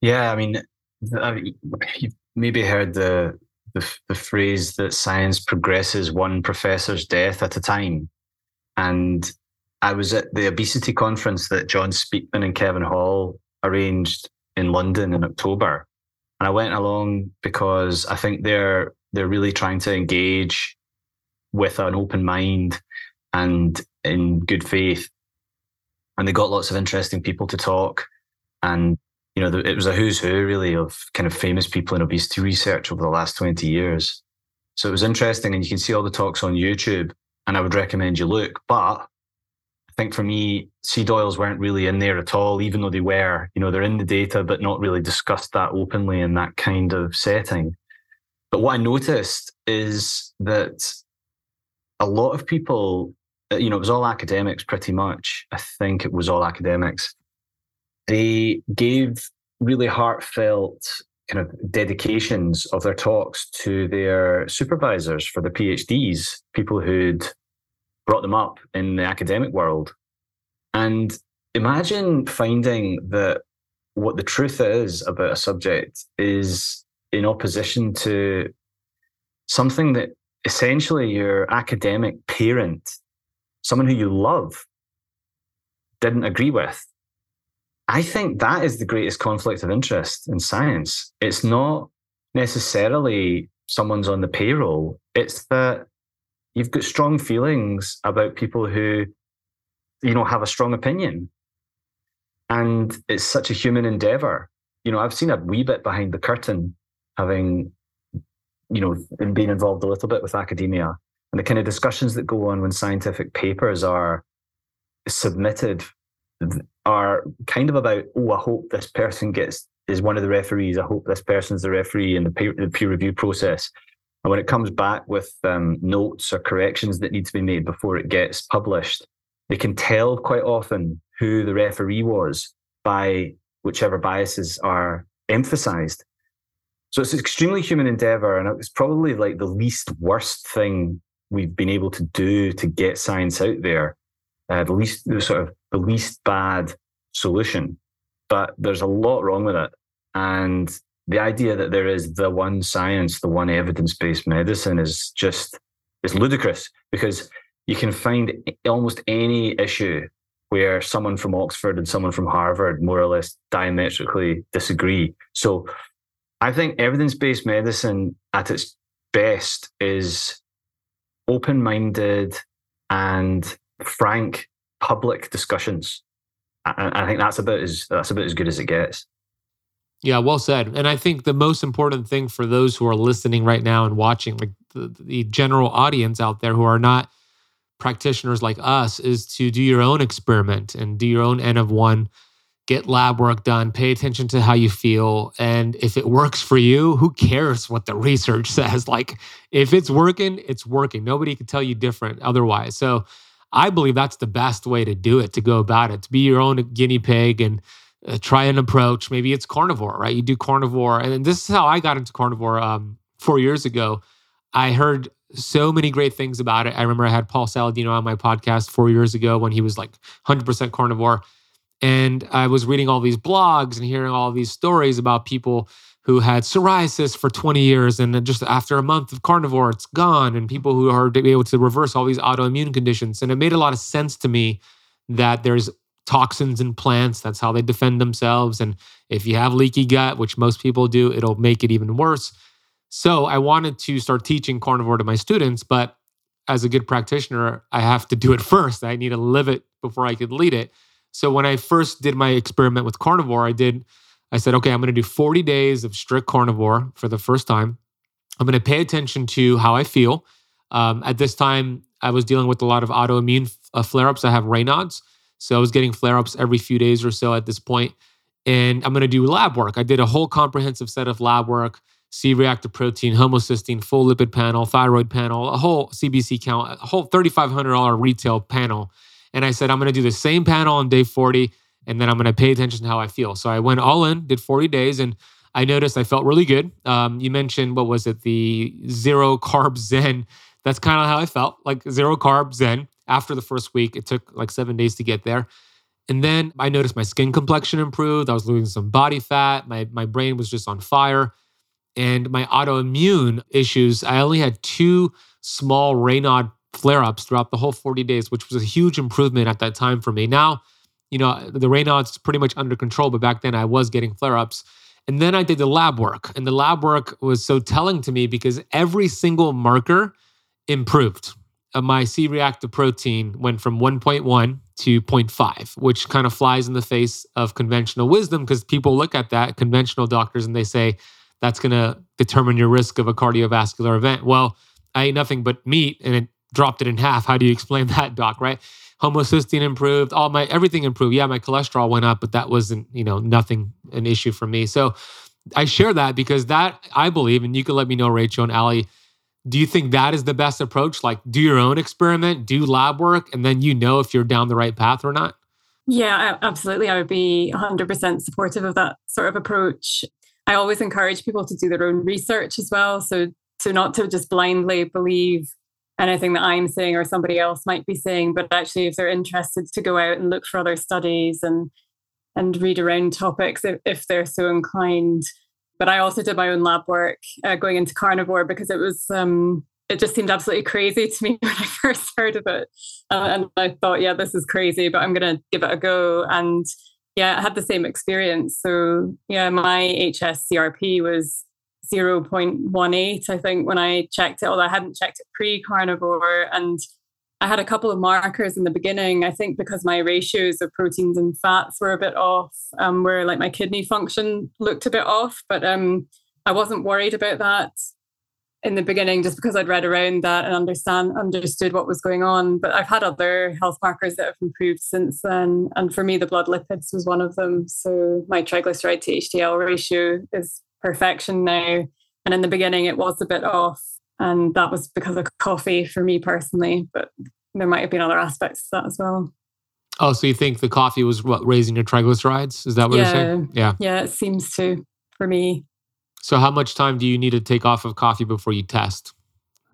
Yeah, I mean, you've maybe heard the, the, the phrase that science progresses one professor's death at a time. And I was at the obesity conference that John Speakman and Kevin Hall arranged in London in October. And I went along because I think they're they're really trying to engage with an open mind and in good faith. And they got lots of interesting people to talk. And you know, it was a who's who really of kind of famous people in obesity research over the last 20 years. So it was interesting, and you can see all the talks on YouTube. And I would recommend you look. But think for me, seed oils weren't really in there at all, even though they were. You know, they're in the data, but not really discussed that openly in that kind of setting. But what I noticed is that a lot of people, uh, you know, it was all academics pretty much. I think it was all academics they gave really heartfelt kind of dedications of their talks to their supervisors for the PhDs, people who'd brought them up in the academic world. And imagine finding that what the truth is about a subject is in opposition to something that essentially your academic parent, someone who you love, didn't agree with. I think that is the greatest conflict of interest in science. It's not necessarily someone's on the payroll, it's that you've got strong feelings about people who, you know, have a strong opinion. And it's such a human endeavor. You know, I've seen a wee bit behind the curtain, having, you know, been being involved a little bit with academia and the kind of discussions that go on when scientific papers are submitted are kind of about, oh, I hope this person gets is one of the referees. I hope this person's the referee in the peer, the peer review process. And when it comes back with um, notes or corrections that need to be made before it gets published, they can tell quite often who the referee was by whichever biases are emphasized. So it's an extremely human endeavor, and it's probably like the least worst thing we've been able to do to get science out there. Uh, the least, the sort of the least bad solution, but there's a lot wrong with it. And the idea that there is the one science, the one evidence-based medicine is just it's ludicrous because you can find almost any issue where someone from Oxford and someone from Harvard more or less diametrically disagree. So I think evidence-based medicine at its best is open-minded and frank public discussions. I think that's about as that's about as good as it gets. Yeah, well said. And I think the most important thing for those who are listening right now and watching, like the, the, general audience out there who are not practitioners like us, is to do your own experiment and do your own N of one get lab work done, pay attention to how you feel. And if it works for you, who cares what the research says? Like, if it's working, it's working. Nobody can tell you different otherwise. So, I believe that's the best way to do it, to go about it, to be your own guinea pig and uh, try an approach. Maybe it's carnivore, right? You do carnivore. And this is how I got into carnivore um, four years ago. I heard so many great things about it. I remember I had Paul Saladino on my podcast four years ago when he was like 100% carnivore. And I was reading all these blogs and hearing all these stories about people who had psoriasis for 20 years and just after a month of carnivore, it's gone, and people who are able to reverse all these autoimmune conditions. And it made a lot of sense to me that there's toxins in plants. That's how they defend themselves. And if you have leaky gut, which most people do, it'll make it even worse. So I wanted to start teaching carnivore to my students, but as a good practitioner, I have to do it first. I need to live it before I could lead it. So when I first did my experiment with carnivore, I did, I said, okay, I'm going to do 40 days of strict carnivore for the first time. I'm going to pay attention to how I feel. Um, at this time, I was dealing with a lot of autoimmune uh, flare ups. I have Raynaud's. So I was getting flare ups every few days or so at this point. And I'm going to do lab work. I did a whole comprehensive set of lab work C reactive protein, homocysteine, full lipid panel, thyroid panel, a whole CBC count, a whole $3,500 retail panel and I said, I'm going to do the same panel on day 40, and then I'm going to pay attention to how I feel. So I went all in, did 40 days, and I noticed I felt really good. Um, you mentioned, what was it, the zero carb Zen. That's kind of how I felt like zero carb Zen after the first week. It took like seven days to get there. And then I noticed my skin complexion improved. I was losing some body fat. My, my brain was just on fire. And my autoimmune issues, I only had two small Raynaud flare ups throughout the whole 40 days, which was a huge improvement at that time for me. Now, you know, the Raynaud's pretty much under control, but back then I was getting flare ups. And then I did the lab work, and the lab work was so telling to me because every single marker improved. Uh, my C reactive protein went from 1.1 to 0.5, which kind of flies in the face of conventional wisdom because people look at that, conventional doctors, and they say that's going to determine your risk of a cardiovascular event. Well, I ate nothing but meat and it dropped it in half. How do you explain that, doc? Right? Homocysteine improved, all my everything improved. Yeah, my cholesterol went up, but that wasn't, you know, nothing an issue for me. So I share that because that I believe, and you can let me know, Rachel and Ally. Do you think that is the best approach? Like, do your own experiment, do lab work, and then you know if you're down the right path or not? Yeah, absolutely. I would be 100% supportive of that sort of approach. I always encourage people to do their own research as well. So, so not to just blindly believe anything that I'm saying or somebody else might be saying, but actually, if they're interested to go out and look for other studies and and read around topics if, if they're so inclined. But I also did my own lab work uh, going into carnivore because it was um, it just seemed absolutely crazy to me when I first heard of it, uh, and I thought, yeah, this is crazy, but I'm going to give it a go. And yeah, I had the same experience. So yeah, my HSCRP was 0.18, I think, when I checked it, although I hadn't checked it pre carnivore. And I had a couple of markers in the beginning, I think because my ratios of proteins and fats were a bit off, um, where like my kidney function looked a bit off. But um, I wasn't worried about that in the beginning just because I'd read around that and understand understood what was going on. But I've had other health markers that have improved since then. And for me, the blood lipids was one of them. So my triglyceride to HDL ratio is perfection now. And in the beginning, it was a bit off. And that was because of coffee for me personally. But there might have been other aspects to that as well. Oh, so you think the coffee was what, raising your triglycerides? Is that what yeah. you're saying? Yeah. Yeah, it seems to for me. So, how much time do you need to take off of coffee before you test?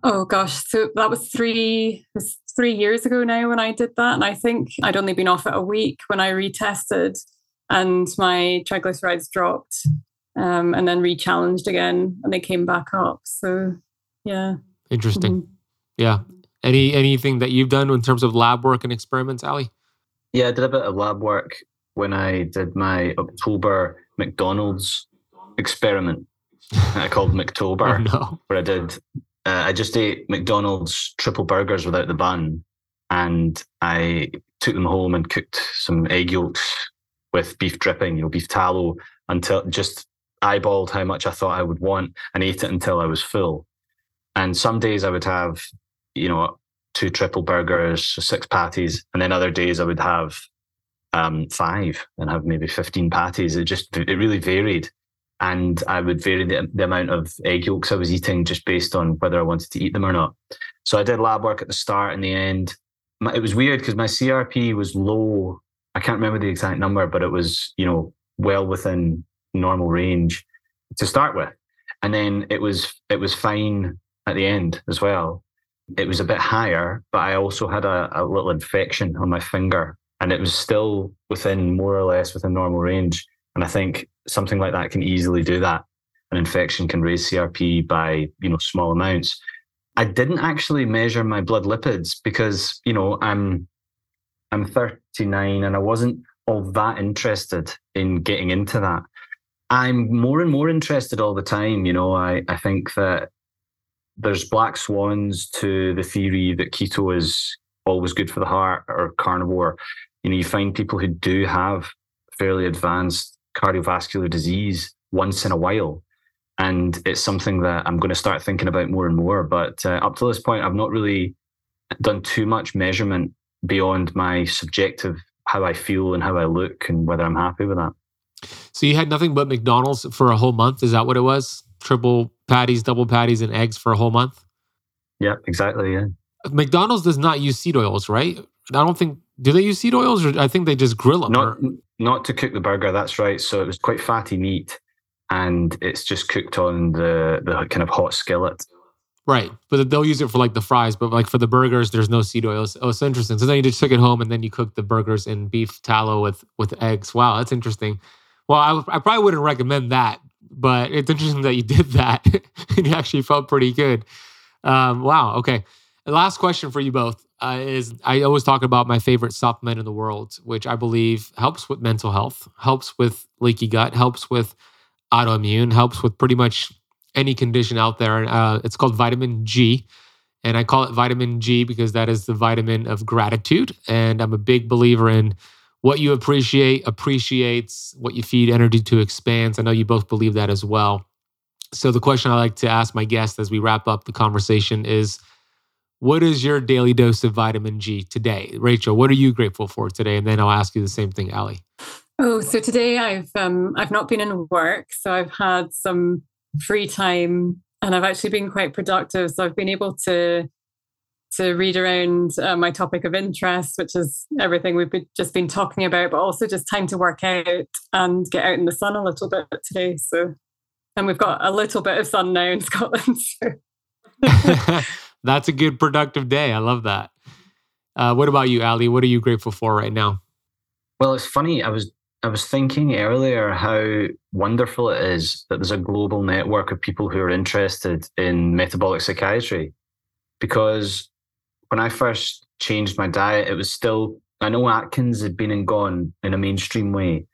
Oh gosh, so that was three was three years ago now when I did that, and I think I'd only been off it a week when I retested, and my triglycerides dropped um, and then re-challenged again, and they came back up. So, yeah. Interesting. Mm-hmm. Yeah. Any anything that you've done in terms of lab work and experiments, Ally? Yeah, I did a bit of lab work when I did my October McDonald's experiment. I called McTober, oh, no. where I did. Uh, I just ate McDonald's triple burgers without the bun, and I took them home and cooked some egg yolks with beef dripping, you know, beef tallow, until just eyeballed how much I thought I would want and ate it until I was full. And some days I would have, you know, two triple burgers, six patties, and then other days I would have um, five and have maybe 15 patties. It just, it really varied. And I would vary the, the amount of egg yolks I was eating just based on whether I wanted to eat them or not. So I did lab work at the start and the end. It was weird because my CRP was low. I can't remember the exact number, but it was, you know, well within normal range to start with. And then it was it was fine at the end as well. It was a bit higher, but I also had a, a little infection on my finger and it was still within more or less within normal range. And I think something like that can easily do that. An infection can raise CRP by, you know, small amounts. I didn't actually measure my blood lipids because, you know, I'm I'm 39 and I wasn't all that interested in getting into that. I'm more and more interested all the time. You know, I, I think that there's black swans to the theory that keto is always good for the heart or carnivore. You know, you find people who do have fairly advanced cardiovascular disease once in a while. And it's something that I'm going to start thinking about more and more. But uh, up to this point, I've not really done too much measurement beyond my subjective how I feel and how I look and whether I'm happy with that. So you had nothing but McDonald's for a whole month. Is that what it was? Triple patties, double patties, and eggs for a whole month. Yeah, exactly. Yeah. McDonald's does not use seed oils, right? I don't think. Do they use seed oils, or I think they just grill them? Not, or? not to cook the burger. That's right. So it was quite fatty meat, and it's just cooked on the the kind of hot skillet. Right, but they'll use it for like the fries, but like for the burgers, there's no seed oils. Oh, it's interesting. So then you just took it home, and then you cooked the burgers in beef tallow with with eggs. Wow, that's interesting. Well, I, I probably wouldn't recommend that, but it's interesting that you did that you actually felt pretty good. Um, wow. Okay. Last question for you both uh, is I always talk about my favorite supplement in the world, which I believe helps with mental health, helps with leaky gut, helps with autoimmune, helps with pretty much any condition out there. Uh, it's called vitamin G. And I call it vitamin G because that is the vitamin of gratitude. And I'm a big believer in what you appreciate appreciates, what you feed energy to expands. I know you both believe that as well. So, the question I like to ask my guests as we wrap up the conversation is What is your daily dose of vitamin G today? Rachel, what are you grateful for today? And then I'll ask you the same thing, Ally. Oh, so today I've um, I've not been in work, so I've had some free time, and I've actually been quite productive. So I've been able to to read around uh, my topic of interest, which is everything we've been, just been talking about, but also just time to work out and get out in the sun a little bit today. So, and we've got a little bit of sun now in Scotland. So. That's a good productive day. I love that. Uh, what about you, Ally? What are you grateful for right now? Well, it's funny. I was I was thinking earlier how wonderful it is that there's a global network of people who are interested in metabolic psychiatry because when I first changed my diet, it was still, I know Atkins had been and gone in a mainstream way,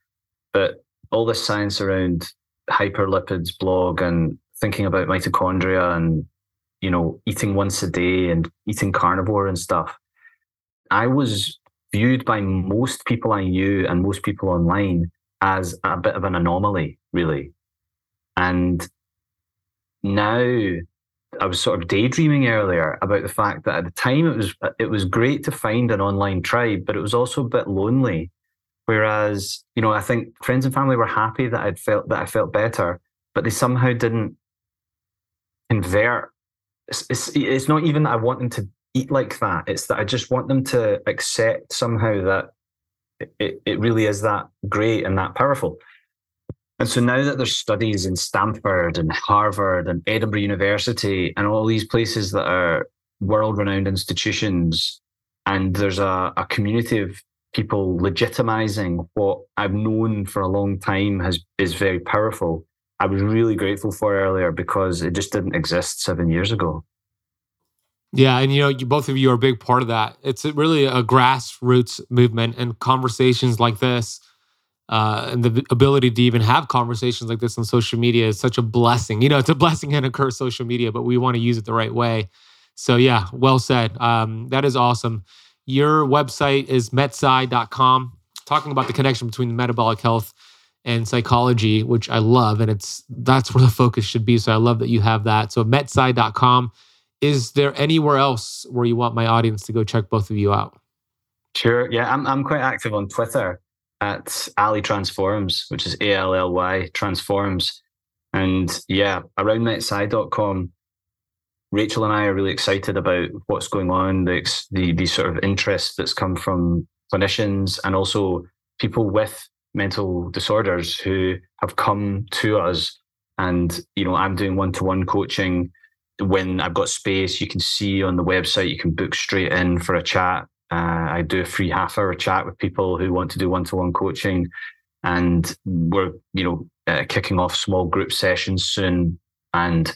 but all the science around hyperlipids blog and thinking about mitochondria and, you know, eating once a day and eating carnivore and stuff, I was viewed by most people I knew and most people online as a bit of an anomaly, really. And now I was sort of daydreaming earlier about the fact that at the time it was it was great to find an online tribe, but it was also a bit lonely. Whereas, you know, I think friends and family were happy that I'd felt that I felt better, but they somehow didn't convert. It's, it's, it's not even that I want them to eat like that. It's that I just want them to accept somehow that it, it really is that great and that powerful. And so now that there's studies in Stanford and Harvard and Edinburgh University and all these places that are world renowned institutions, and there's a, a community of people legitimizing what I've known for a long time has is very powerful. I was really grateful for earlier because it just didn't exist seven years ago. Yeah, and you know, you, both of you are a big part of that. It's really a grassroots movement, and conversations like this uh, and the ability to even have conversations like this on social media is such a blessing. You know, it's a blessing and a curse, social media, but we want to use it the right way. So, yeah, well said. Um, that is awesome. Your website is metpsy.com, talking about the connection between metabolic health and psychology, which I love. And it's that's where the focus should be. So, I love that you have that. So, metpsy.com. Is there anywhere else where you want my audience to go check both of you out? Sure. Yeah, I'm, I'm quite active on Twitter at Ally Transforms, which is A L L Y Transforms. And yeah, around metpsy.com, Rachel and I are really excited about what's going on, the, the, the sort of interest that's come from clinicians and also people with mental disorders who have come to us. And, you know, I'm doing one to one coaching. When I've got space, you can see on the website, you can book straight in for a chat. Uh, I do a free half hour chat with people who want to do one to one coaching. And we're, you know, uh, kicking off small group sessions soon. And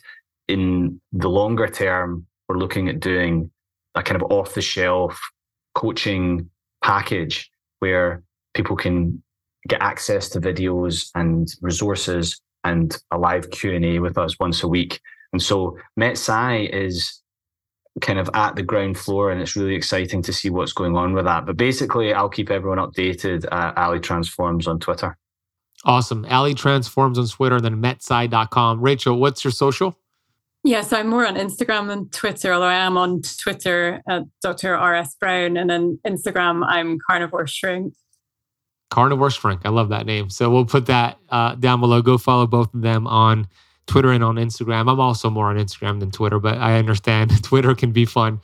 in the longer term, we're looking at doing a kind of off the shelf coaching package where people can get access to videos and resources and a live Q&A with us once a week. And so MetPsy is kind of at the ground floor and it's really exciting to see what's going on with that. But basically, I'll keep everyone updated at Ally Transforms on Twitter. Awesome. Ally Transforms on Twitter and then metpsy.com. Rachel, what's your social? Yes, I'm more on Instagram than Twitter, although I am on Twitter at Dr. RS Brown. And then Instagram, I'm Carnivore Shrink. Carnivore Shrink. I love that name. So we'll put that uh, down below. Go follow both of them on Twitter and on Instagram. I'm also more on Instagram than Twitter, but I understand Twitter can be fun.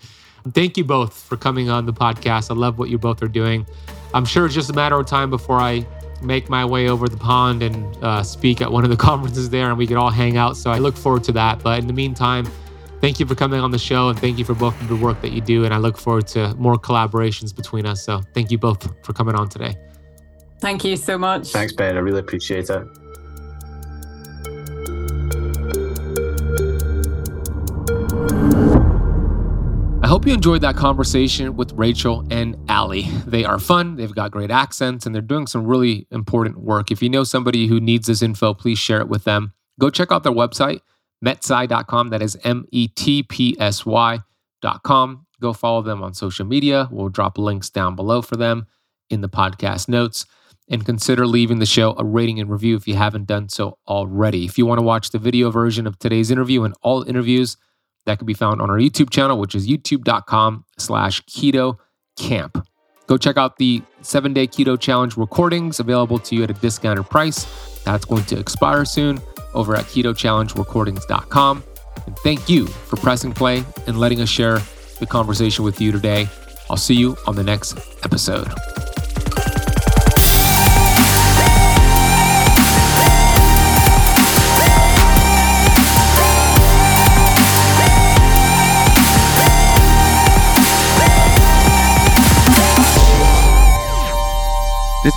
Thank you both for coming on the podcast. I love what you both are doing. I'm sure it's just a matter of time before I make my way over the pond and uh, speak at one of the conferences there and we could all hang out. So I look forward to that. But in the meantime, thank you for coming on the show and thank you for both of the work that you do. And I look forward to more collaborations between us. So thank you both for coming on today. Thank you so much. Thanks, Ben. I really appreciate it. Hope you enjoyed that conversation with Rachel and Ally. They are fun, they've got great accents, and they're doing some really important work. If you know somebody who needs this info, please share it with them. Go check out their website, metpsy.com. That is M E T P S Y.com. Go follow them on social media. We'll drop links down below for them in the podcast notes and consider leaving the show a rating and review if you haven't done so already. If you want to watch the video version of today's interview and all interviews, that can be found on our YouTube channel, which is youtube.com slash keto camp. Go check out the seven day keto challenge recordings available to you at a discounted price. That's going to expire soon over at ketochallengerecordings.com. And thank you for pressing play and letting us share the conversation with you today. I'll see you on the next episode.